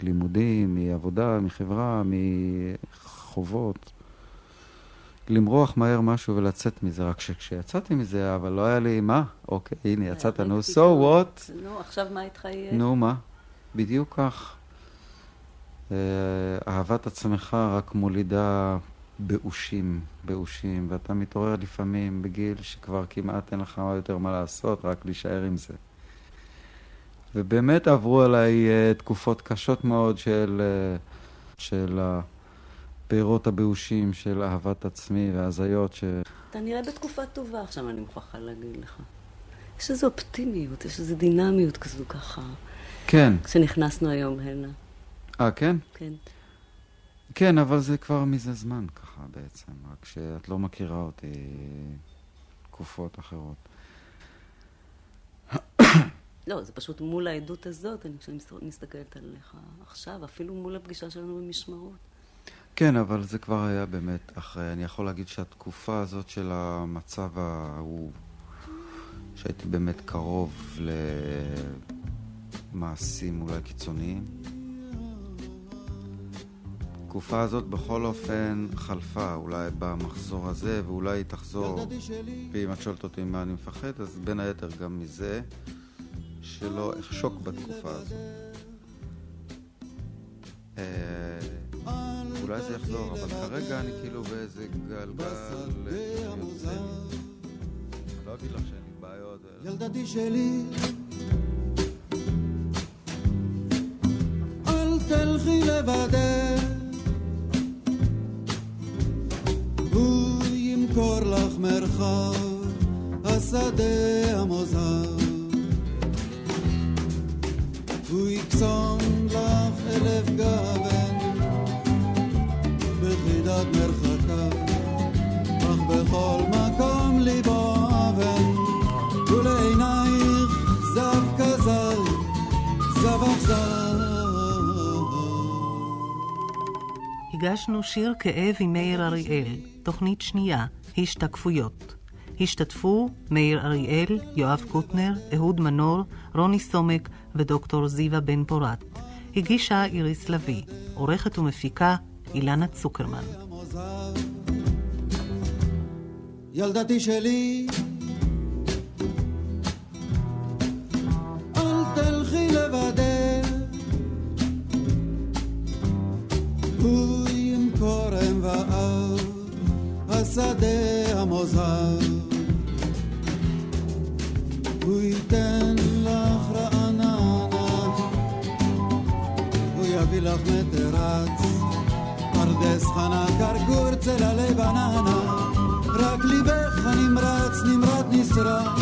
לימודים, מעבודה, מחברה, מחובות. למרוח מהר משהו ולצאת מזה, רק שכשיצאתי מזה, אבל לא היה לי, מה? אוקיי, הנה, יצאת, נו, so what? נו, עכשיו מה איתך יהיה? נו, מה? בדיוק כך. אה, אהבת עצמך רק מולידה באושים, באושים, ואתה מתעורר לפעמים בגיל שכבר כמעט אין לך יותר מה לעשות, רק להישאר עם זה. ובאמת עברו עליי uh, תקופות קשות מאוד של, של הפירות הבאושים של אהבת עצמי והזיות ש... אתה נראה בתקופה טובה עכשיו, אני מוכרחה להגיד לך. יש איזו אופטימיות, יש איזו דינמיות כזו ככה. כן. כשנכנסנו היום הנה. אה, כן? כן. כן, אבל זה כבר מזה זמן ככה בעצם, רק שאת לא מכירה אותי תקופות אחרות. לא, זה פשוט מול העדות הזאת, אני כשאני מסתכלת עליך עכשיו, אפילו מול הפגישה שלנו במשמרות. כן, אבל זה כבר היה באמת אחרי. אני יכול להגיד שהתקופה הזאת של המצב ההוא, שהייתי באמת קרוב למעשים אולי קיצוניים, התקופה הזאת בכל אופן חלפה, אולי במחזור הזה, ואולי היא תחזור. ואם את שואלת אותי מה אני מפחד, אז בין היתר גם מזה. שלא אחשוק בתקופה הזו. אה, אולי זה יחזור, אבל כרגע אני כאילו באיזה גלגל יוצא. לא אגיד לך שאין לי בעיות. ילדתי שלי אל תלכי לבדך הוא ימכור לך מרחב השדה המוזר הוא יקסום לך אלף גוון הגשנו שיר כאב עם מאיר אריאל, תוכנית שנייה, השתקפויות. השתתפו מאיר אריאל, יואב קוטנר, אהוד מנור, רוני סומק ודוקטור זיווה בן פורת. הגישה איריס לביא, עורכת ומפיקה אילנה צוקרמן. ילדתי שלי אל תלכי לבדך הוא ימכור אם ואב השדה המוזר. הוא ייתן לך רעננה הוא יביא לך מטרץ פרדס חנה גרגור צללי בננה. רק ליבך הנמרץ נמרט נסרק